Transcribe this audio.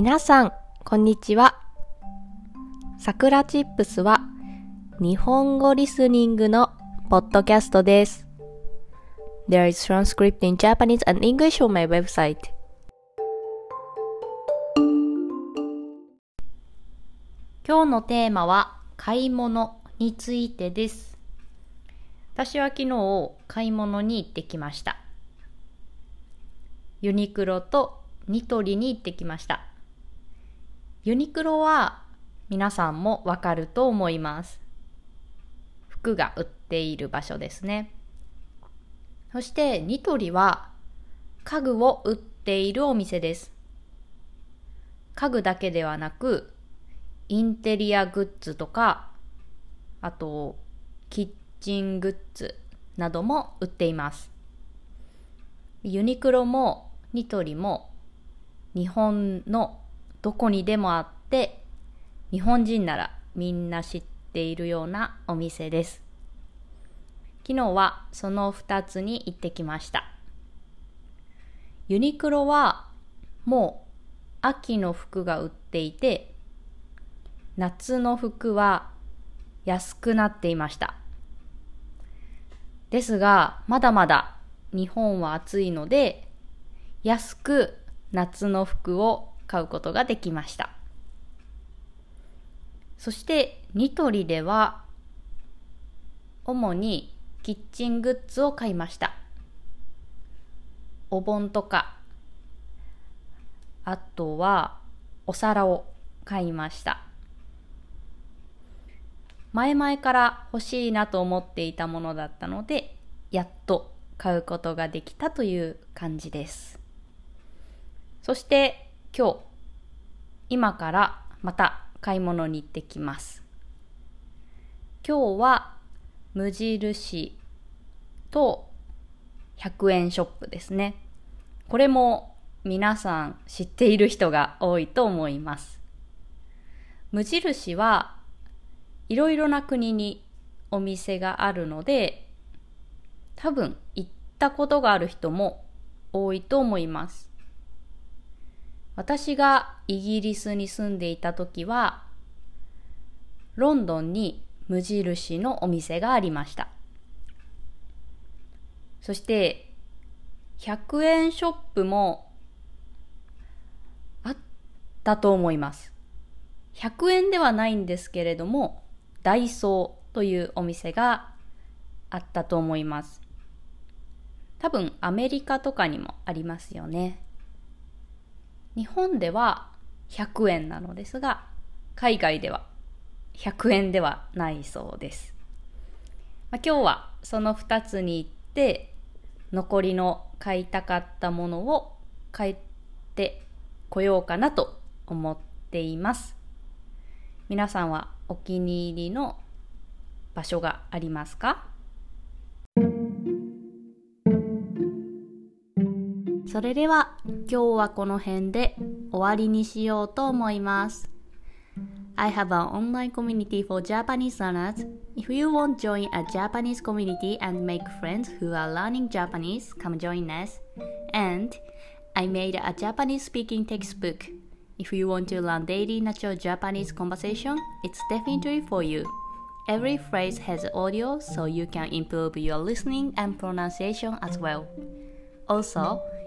皆さん、こんにちは。さくらチップスは日本語リスニングのポッドキャストです。There is transcript in Japanese and English on my website. 今日のテーマは買い物についてです。私は昨日買い物に行ってきました。ユニクロとニトリに行ってきました。ユニクロは皆さんもわかると思います。服が売っている場所ですね。そしてニトリは家具を売っているお店です。家具だけではなく、インテリアグッズとか、あと、キッチングッズなども売っています。ユニクロもニトリも日本のどこにでもあって、日本人ならみんな知っているようなお店です。昨日はその2つに行ってきました。ユニクロはもう秋の服が売っていて、夏の服は安くなっていました。ですが、まだまだ日本は暑いので、安く夏の服を買うことができました。そして、ニトリでは、主にキッチングッズを買いました。お盆とか、あとはお皿を買いました。前々から欲しいなと思っていたものだったので、やっと買うことができたという感じです。そして今日、今からまた買い物に行ってきます。今日は無印と100円ショップですね。これも皆さん知っている人が多いと思います。無印はいろいろな国にお店があるので、多分行ったことがある人も多いと思います。私がイギリスに住んでいた時は、ロンドンに無印のお店がありました。そして、100円ショップもあったと思います。100円ではないんですけれども、ダイソーというお店があったと思います。多分アメリカとかにもありますよね。日本では100円なのですが、海外では100円ではないそうです。まあ、今日はその2つに行って、残りの買いたかったものを買ってこようかなと思っています。皆さんはお気に入りの場所がありますか？それでは今日はこの辺で終わりにしようと思います。I have an online community for Japanese learners. If you want to join a Japanese community and make friends who are learning Japanese, come join us. And I made a Japanese speaking textbook. If you want to learn daily natural Japanese conversation, it's definitely for you. Every phrase has audio so you can improve your listening and pronunciation as well. Also,